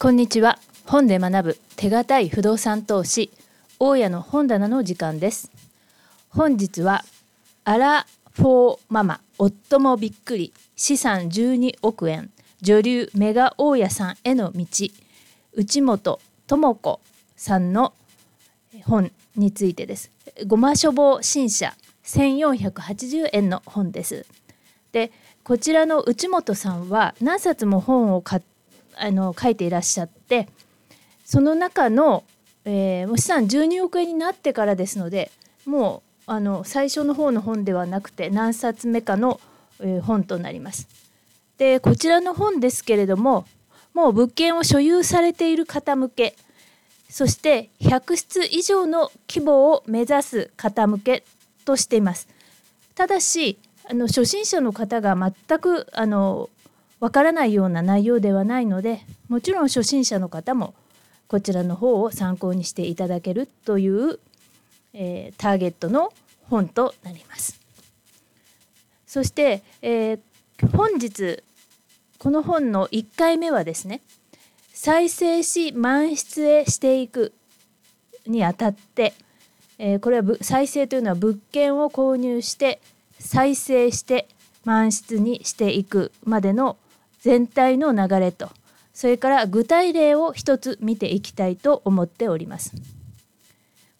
こんにちは。本で学ぶ手堅い不動産投資。大家の本棚の時間です。本日はアラフォーママ夫もびっくり。資産12億円女流メガ大家さんへの道。内本智子さんの本についてです。ごま書房新社。1480円の本です。でこちらの内本さんは何冊も本を買ってあの書いていらっしゃってその中の、えー、資産12億円になってからですのでもうあの最初の方の本ではなくて何冊目かの、えー、本となります。でこちらの本ですけれどももう物件を所有されている方向けそして100室以上の規模を目指す方向けとしています。ただしあの初心者の方が全くあのわからないような内容ではないのでもちろん初心者の方もこちらの方を参考にしていただけるという、えー、ターゲットの本となります。そして、えー、本日この本の1回目はですね再生し満室へしていくにあたって、えー、これは再生というのは物件を購入して再生して満室にしていくまでの全体の流れとそれから具体例を一つ見ていきたいと思っております。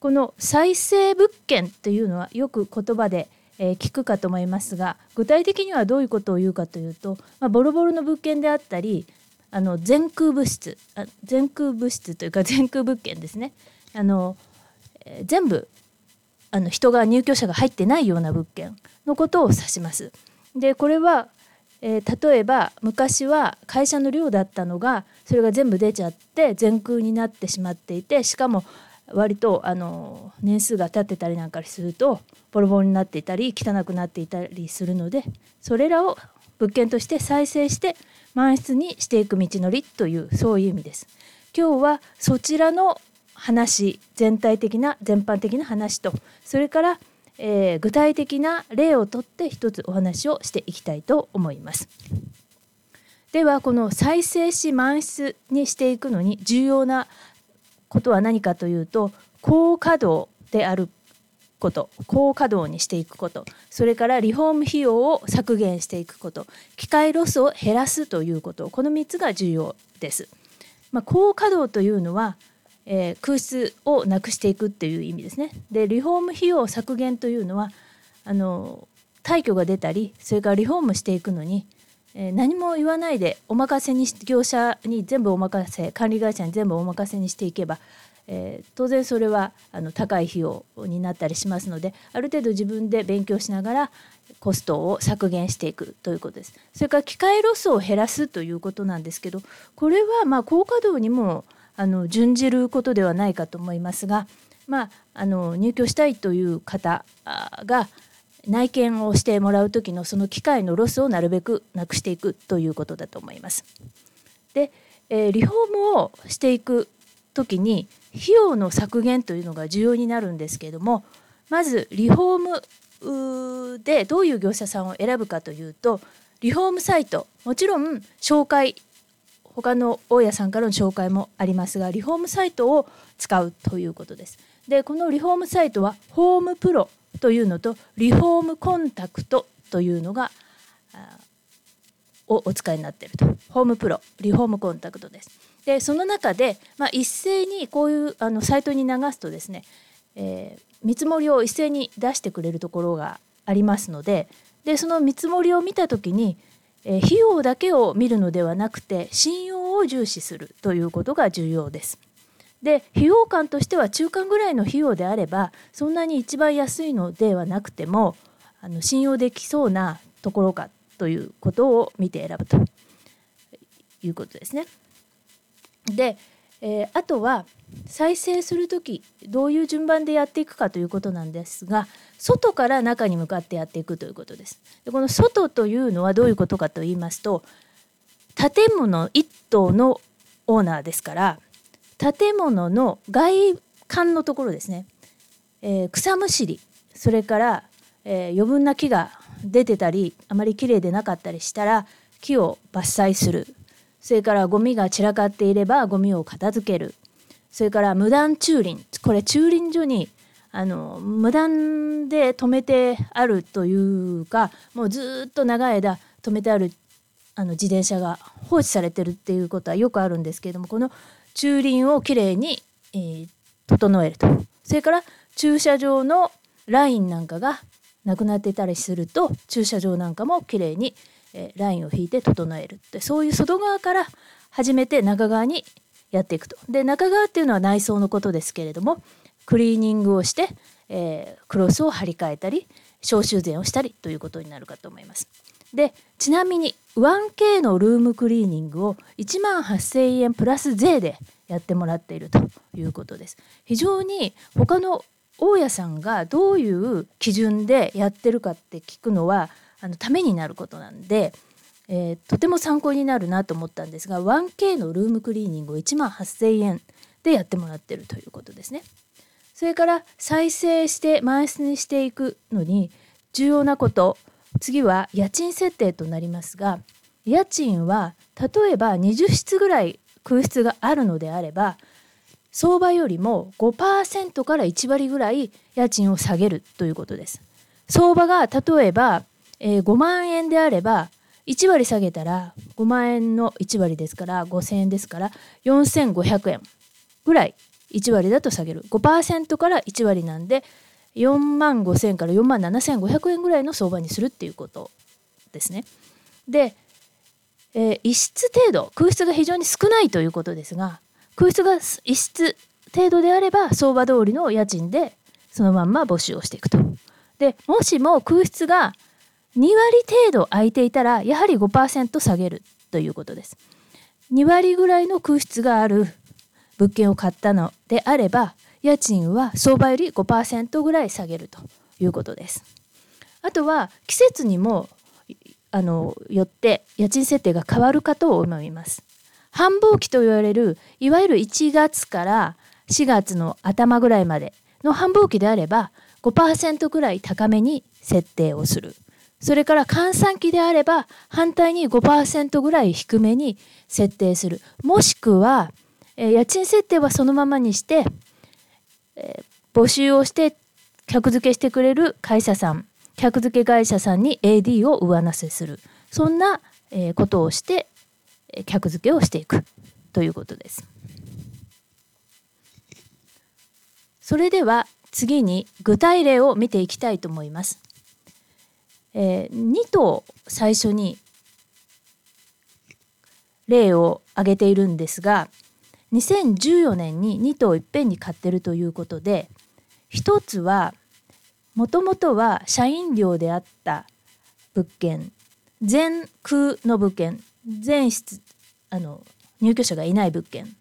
この再生物件というのはよく言葉で聞くかと思いますが具体的にはどういうことを言うかというと、まあ、ボロボロの物件であったりあの全空物質あ全空物質というか全空物件ですねあのえ全部あの人が入居者が入ってないような物件のことを指します。でこれはえー、例えば昔は会社の寮だったのがそれが全部出ちゃって全空になってしまっていてしかも割とあの年数が経ってたりなんかするとボロボロになっていたり汚くなっていたりするのでそれらを物件として再生して満室にしていく道のりというそういう意味です。今日はそちらの話全体的な全般的な話とそれからえー、具体的な例をとって一つお話をしていきたいと思います。ではこの再生し満室にしていくのに重要なことは何かというと高稼働であること高稼働にしていくことそれからリフォーム費用を削減していくこと機械ロスを減らすということこの3つが重要です。まあ、高稼働というのはえー、空室をなくしていくっていう意味ですね。でリフォーム費用削減というのはあの退去が出たりそれからリフォームしていくのに、えー、何も言わないでお任せに業者に全部お任せ管理会社に全部お任せにしていけば、えー、当然それはあの高い費用になったりしますのである程度自分で勉強しながらコストを削減していくということです。それから機会ロスを減らすということなんですけどこれはまあ高稼働にもあの準じることではないかと思いますが、まあ、あの入居したいという方が内見をしてもらう時のその機会のロスをなるべくなくしていくということだと思います。で、えー、リフォームをしていく時に費用の削減というのが重要になるんですけれどもまずリフォームでどういう業者さんを選ぶかというとリフォームサイトもちろん紹介他の大家さんからの紹介もありますがリフォームサイトを使うということです。でこのリフォームサイトはホームプロというのとリフォームコンタクトというのがをお使いになっているとホームプロリフォームコンタクトです。でその中で、まあ、一斉にこういうあのサイトに流すとですね、えー、見積もりを一斉に出してくれるところがありますのででその見積もりを見た時にえ費用だけを見るのではなくて信用を重視するということが重要です。で費用感としては中間ぐらいの費用であればそんなに一番安いのではなくてもあの信用できそうなところかということを見て選ぶということですね。で、えー、あとは再生する時どういう順番でやっていくかということなんですが外から中に向かってやっていくということです。でこの外というのはどういうことかと言いますと建物1棟のオーナーですから建物の外観のところですね、えー、草むしりそれから、えー、余分な木が出てたりあまりきれいでなかったりしたら木を伐採するそれからゴミが散らかっていればゴミを片付ける。それから無断駐輪。これ駐輪所にあの無断で止めてあるというかもうずっと長い間止めてあるあの自転車が放置されてるっていうことはよくあるんですけれどもこの駐輪をきれいに、えー、整えると。それから駐車場のラインなんかがなくなっていたりすると駐車場なんかもきれいに、えー、ラインを引いて整えるってそういう外側から始めて中側にやっていくと。で中側っていうのは内装のことですけれどもクリーニングをして、えー、クロスを張り替えたり消臭剤をしたりということになるかと思います。でちなみに 1K のルームクリーニングを1万8,000円プラス税でやってもらっているということです。非常に他の大家さんがどういう基準でやってるかって聞くのはあのためになることなんで、えー、とても参考になるなと思ったんですが 1K のルームクリーニングを1万8,000円でやってもらってるということですね。それから再生して満室にしていくのに重要なこと次は家賃設定となりますが家賃は例えば20室ぐらい空室があるのであれば相場よりも5%から1割ぐらい家賃を下げるということです。相場が例えば、えー、5万円であれば1割下げたら5万円の1割ですから5000円ですから4500円ぐらい1割だと下げる5%から1割なんで4万5000から4万7500円ぐらいの相場にするっていうことですね。で、えー、1室程度空室が非常に少ないということですが空室が1室程度であれば相場通りの家賃でそのまんま募集をしていくと。でもしも空室が2割程度空いていたらやはり5%下げるということです。2割ぐらいの空室がある物件を買ったのであれば家賃は相場より5%ぐらい下げるということです。あとは季節にもあのよって家賃設定が変わるかと思います。繁忙期と言われるいわゆる1月から4月の頭ぐらいまでの繁忙期であれば5%ぐらい高めに設定をするそれから換算期であれば反対に5%ぐらい低めに設定するもしくは、えー、家賃設定はそのままにして、えー、募集をして客付けしてくれる会社さん客付け会社さんに AD を上乗せするそんな、えー、ことをして客付けをしていくということです。それでは次に具体例を見ていきたいと思います。えー、2頭最初に例を挙げているんですが2014年に2頭いっぺんに買ってるということで1つはもともとは社員寮であった物件全空の物件全室あの入居者がいない物件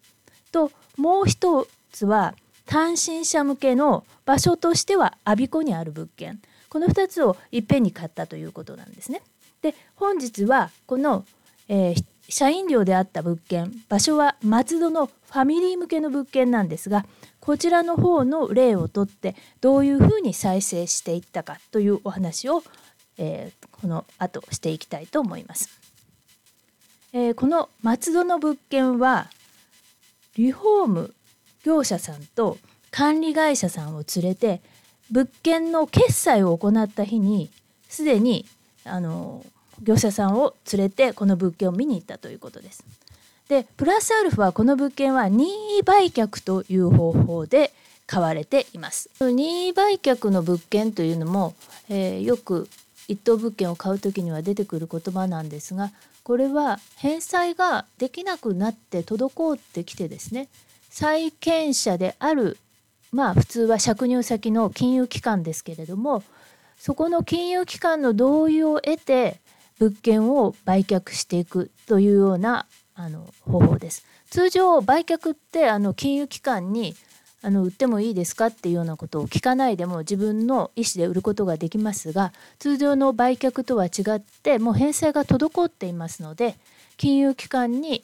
ともう一つは単身者向けの場所としては我孫子にある物件。この2つをいっぺんに買ったということなんですね。で本日はこの、えー、社員寮であった物件場所は松戸のファミリー向けの物件なんですがこちらの方の例をとってどういうふうに再生していったかというお話を、えー、この後していきたいと思います。えー、この松戸の物件はリフォーム業者さんと管理会社さんを連れて物件の決済を行った日にすでにあの業者さんを連れてこの物件を見に行ったということです。でプラスアルファはこの物件は任意売却という方法で買われています。任意売却の物件というのも、えー、よく一等物件を買う時には出てくる言葉なんですがこれは返済ができなくなって滞ってきてですね債権者であるまあ普通は借入先の金融機関ですけれどもそこの金融機関の同意を得て物件を売却していくというようなあの方法です。通常売却ってあの金融機関にあの売ってもいいですかっていうようなことを聞かないでも自分の意思で売ることができますが通常の売却とは違ってもう返済が滞っていますので金融機関に、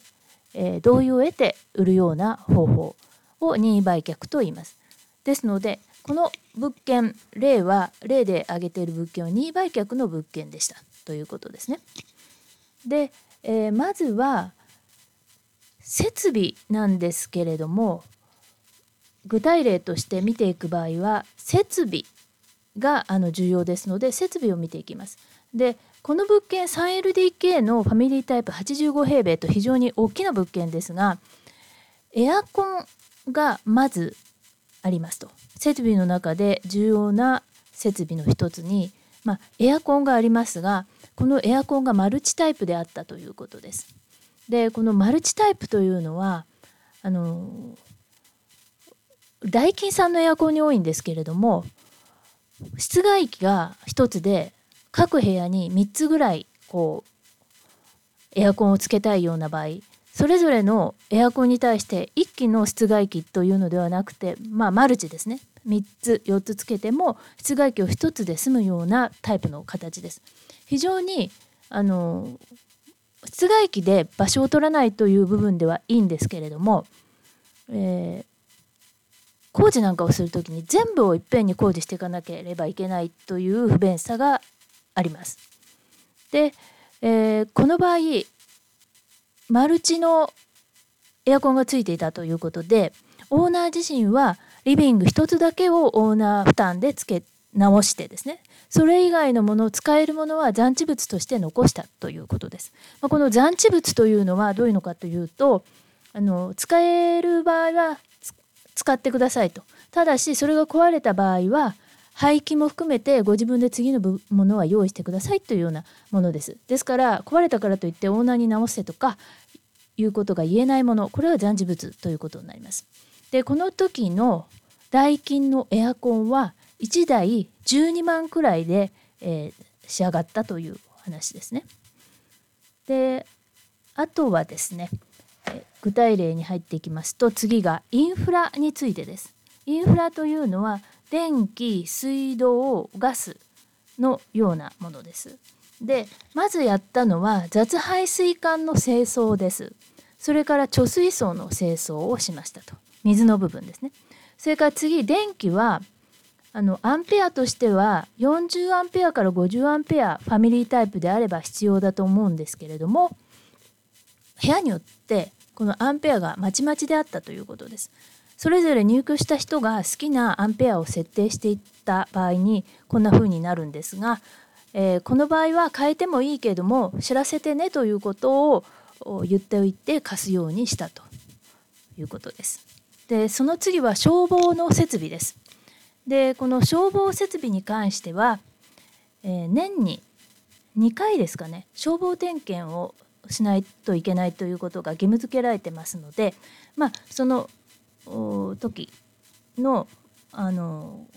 えー、同意を得て売るような方法を任意売却と言います。ですのでこの物件例は例で挙げている物件は任意売却の物件でしたということですね。で、えー、まずは設備なんですけれども具体例として見ていく場合は設備があの重要ですので設備を見ていきます。でこの物件 3LDK のファミリータイプ85平米と非常に大きな物件ですがエアコンがまずありますと設備の中で重要な設備の一つに、まあ、エアコンがありますがこのエアコンがマルチタイプであったということです。でこのマルチタイプというのはあのダイキンさんのエアコンに多いんですけれども室外機が1つで各部屋に3つぐらいこうエアコンをつけたいような場合それぞれのエアコンに対して1機の室外機というのではなくてまあマルチですね3つ4つつけても室外機を1つで済むようなタイプの形です。非常にあの室外機で場所を取らないという部分ではいいんですけれども、えー、工事なんかをする時に全部をいっぺんに工事していかなければいけないという不便さがあります。で、えー、この場合マルチのエアコンがついていたということでオーナー自身はリビング1つだけをオーナー負担でつけ直してですねそれ以外のもの使えるものは残地物として残したということです。まあ、この残地物というのはどういうのかというとあの使える場合は使ってくださいとただしそれが壊れた場合は廃棄も含めてご自分で次のものは用意してくださいというようなものです。ですから壊れたからといってオーナーに直せとかいうことが言えないものこれは残事物ということになります。でこの時のダイキンのエアコンは1台12万くらいで、えー、仕上がったという話ですね。であとはですね具体例に入っていきますと次がインフラについてです。インフラというのは電気水道ガスのようなものです。でまずやったのは雑排水管の清掃です。それから貯水槽の清掃をしましたと水の部分ですね。それから次電気はあのアンペアとしては40アンペアから50アンペアファミリータイプであれば必要だと思うんですけれども部屋によってこのアンペアがまちまちであったということです。それぞれ入居した人が好きなアンペアを設定していった場合にこんな風になるんですが、えー、この場合は変えてもいいけれども知らせてねということを言っておいて貸すようにしたということです。でその次は消防の設備です。でこの消防設備に関しては、えー、年に2回ですかね消防点検をしないといけないということが義務付けられてますので、まあ、その時のあの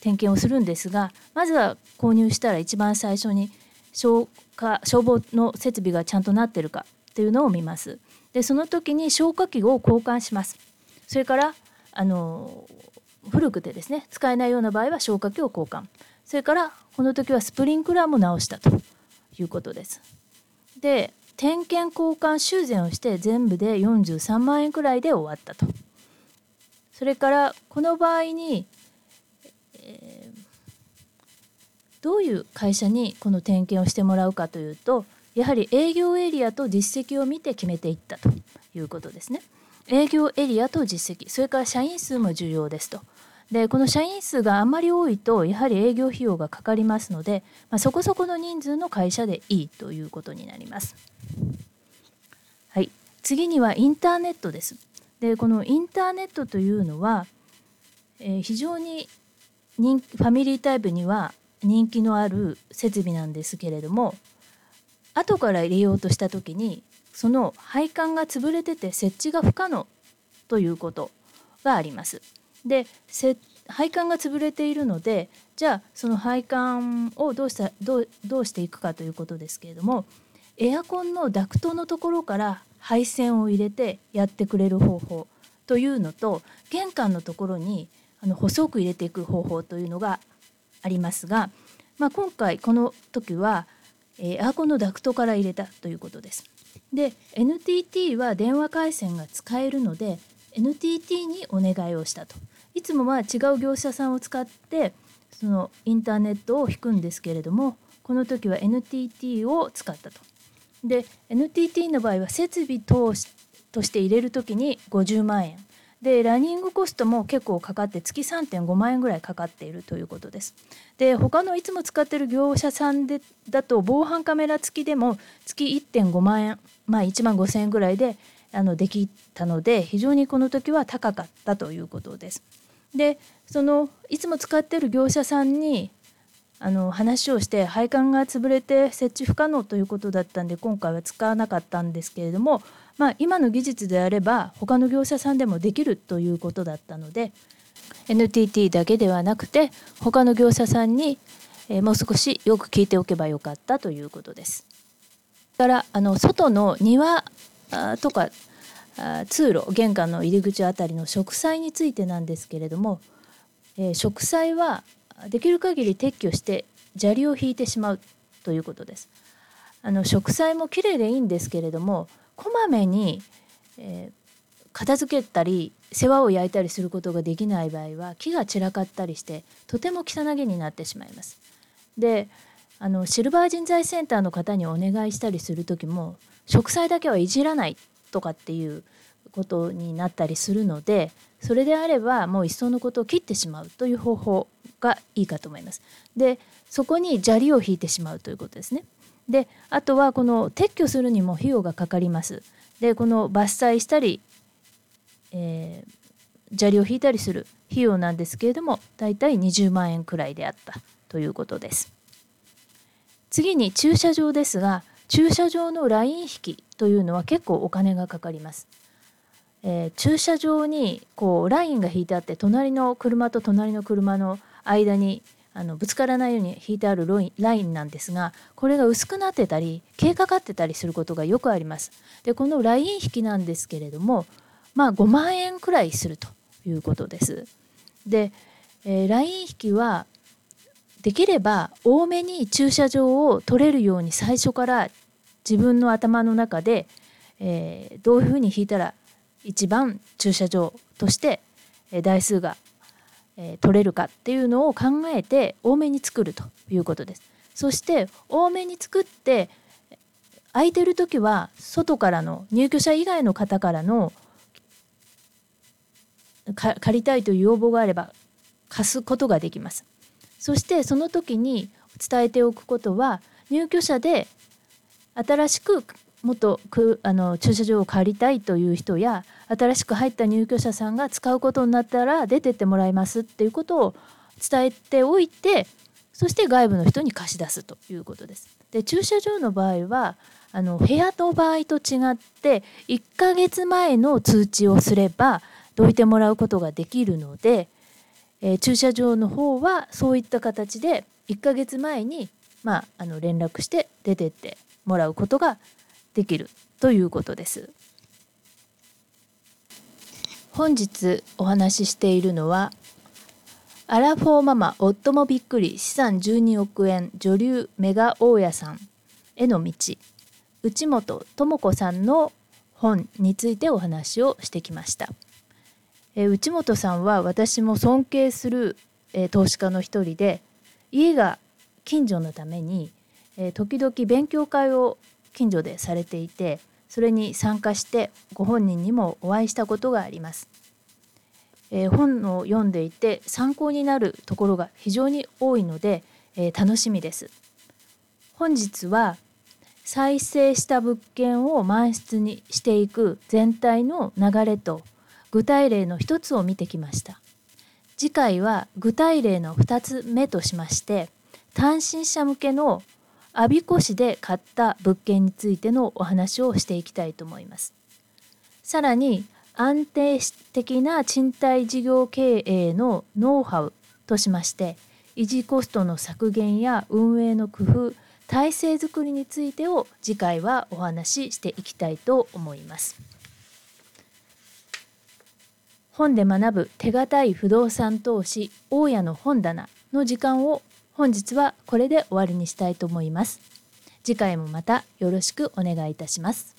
点検をするんですがまずは購入したら一番最初に消火消防の設備がちゃんとなってるかっていうのを見ます。でその時に消火器を交換します。それからあの古くてですね使えないような場合は消火器を交換それからこの時はスプリンクラーも直したということです。で点検交換修繕をして全部で43万円くらいで終わったと。それからこの場合に、えー、どういう会社にこの点検をしてもらうかというとやはり営業エリアと実績を見て決めていったということですね。営業エリアと実績それから社員数も重要ですと。でこの社員数があまり多いとやはり営業費用がかかりますので、まあ、そこそこの人数の会社でいいということになります。はい、次にはインターネットです。でこのインターネットというのは、えー、非常に人ファミリータイプには人気のある設備なんですけれども後から入れようとした時にその配管が潰れてて設置が不可能ということがあります。で配管が潰れているのでじゃあその配管をどうしたどうどうしていくかということですけれどもエアコンのダクトのところから配線を入れてやってくれる方法というのと玄関のところにあの細く入れていく方法というのがありますが、まあ、今回この時は、えエアコンのダクトから入れたということです。で NTT は電話回線が使えるので NTT にお願いをしたといつもは違う業者さんを使ってそのインターネットを引くんですけれどもこの時は NTT を使ったと。で NTT の場合は設備等として入れる時に50万円でランニングコストも結構かかって月3.5万円ぐらいかかっているということです。で他のいつも使ってる業者さんでだと防犯カメラ付きでも月1.5万円まあ1万5,000円ぐらいであのできたので非常にこの時は高かったということです。でそのいつも使ってる業者さんにあの話をして配管が潰れて設置不可能ということだったんで今回は使わなかったんですけれども、まあ、今の技術であれば他の業者さんでもできるということだったので NTT だけではなくて他の業者さんに、もう少しよく聞いておけばよかったということです。からあの外の庭とか通路玄関の入り口あたりの植栽についてなんですけれども、え、植栽はできる限り撤去して砂利を引いてしまうということです。あの植栽もきれいでいいんですけれどもこまめに、えー、片付けたり世話を焼いたりすることができない場合は木が散らかったりしてとても汚げになってしまいます。であのシルバー人材センターの方にお願いしたりする時も植栽だけはいじらないとかっていうことになったりするのでそれであればもういっそのことを切ってしまうという方法がいいかと思います。でそこに砂利を引いてしまうということですね。であとはこの撤去するにも費用がかかります。でこの伐採したり、えー、砂利を引いたりする費用なんですけれどもだいたい20万円くらいであったということです。次に駐車場ですが駐車場のライン引きというのは結構お金がかかります。えー、駐車場にこうラインが引いてあって隣の車と隣の車の間にあのぶつからないように引いてあるラインなんですがこれが薄くなってたり消えかかってたりすることがよくあります。でこのライン引きなんですけれどもまあ5万円くらいするということです。で、えー、ライン引きはできれば多めに駐車場を取れるように最初から自分の頭の中で、えー、どういうふうに引いたら一番駐車場として台数が取れるかっていうのを考えて多めに作るということです。そして多めに作って空いてる時は外からの入居者以外の方からの借りたいという要望があれば貸すことができます。そしてその時に伝えておくことは入居者で新しくもっとくあの駐車場を借りたいという人や新しく入った入居者さんが使うことになったら出てってもらいますっていうことを伝えておいてそして外部の人に貸し出すということです。で駐車場の場合はあの部屋の場合と違って1ヶ月前の通知をすればどいてもらうことができるので、えー、駐車場の方はそういった形で1ヶ月前に、まあ、あの連絡して出てってもらうことができるということです。本日お話ししているのはアラフォーママ夫もびっくり資産12億円女流メガ大家さんへの道内本智子さんの本についてお話をしてきました。え内本さんは私も尊敬する、え投資家の一人で家が近所のために、え時々勉強会を近所でされていてそれに参加してご本人にもお会いしたことがあります。えー、本を読んでいて参考になるところが非常に多いので、えー、楽しみです。本日は再生した物件を満室にしていく全体の流れと具体例の一つを見てきました。次回は具体例の2つ目としまして単身者向けの我孫子市で買った物件についてのお話をしていきたいと思います。さらに安定的な賃貸事業経営のノウハウとしまして維持コストの削減や運営の工夫体制づくりについてを次回はお話ししていきたいと思います。本で学ぶ手堅い不動産投資大家の本棚の時間を本日はこれで終わりにしたいと思います。次回もまたよろしくお願いいたします。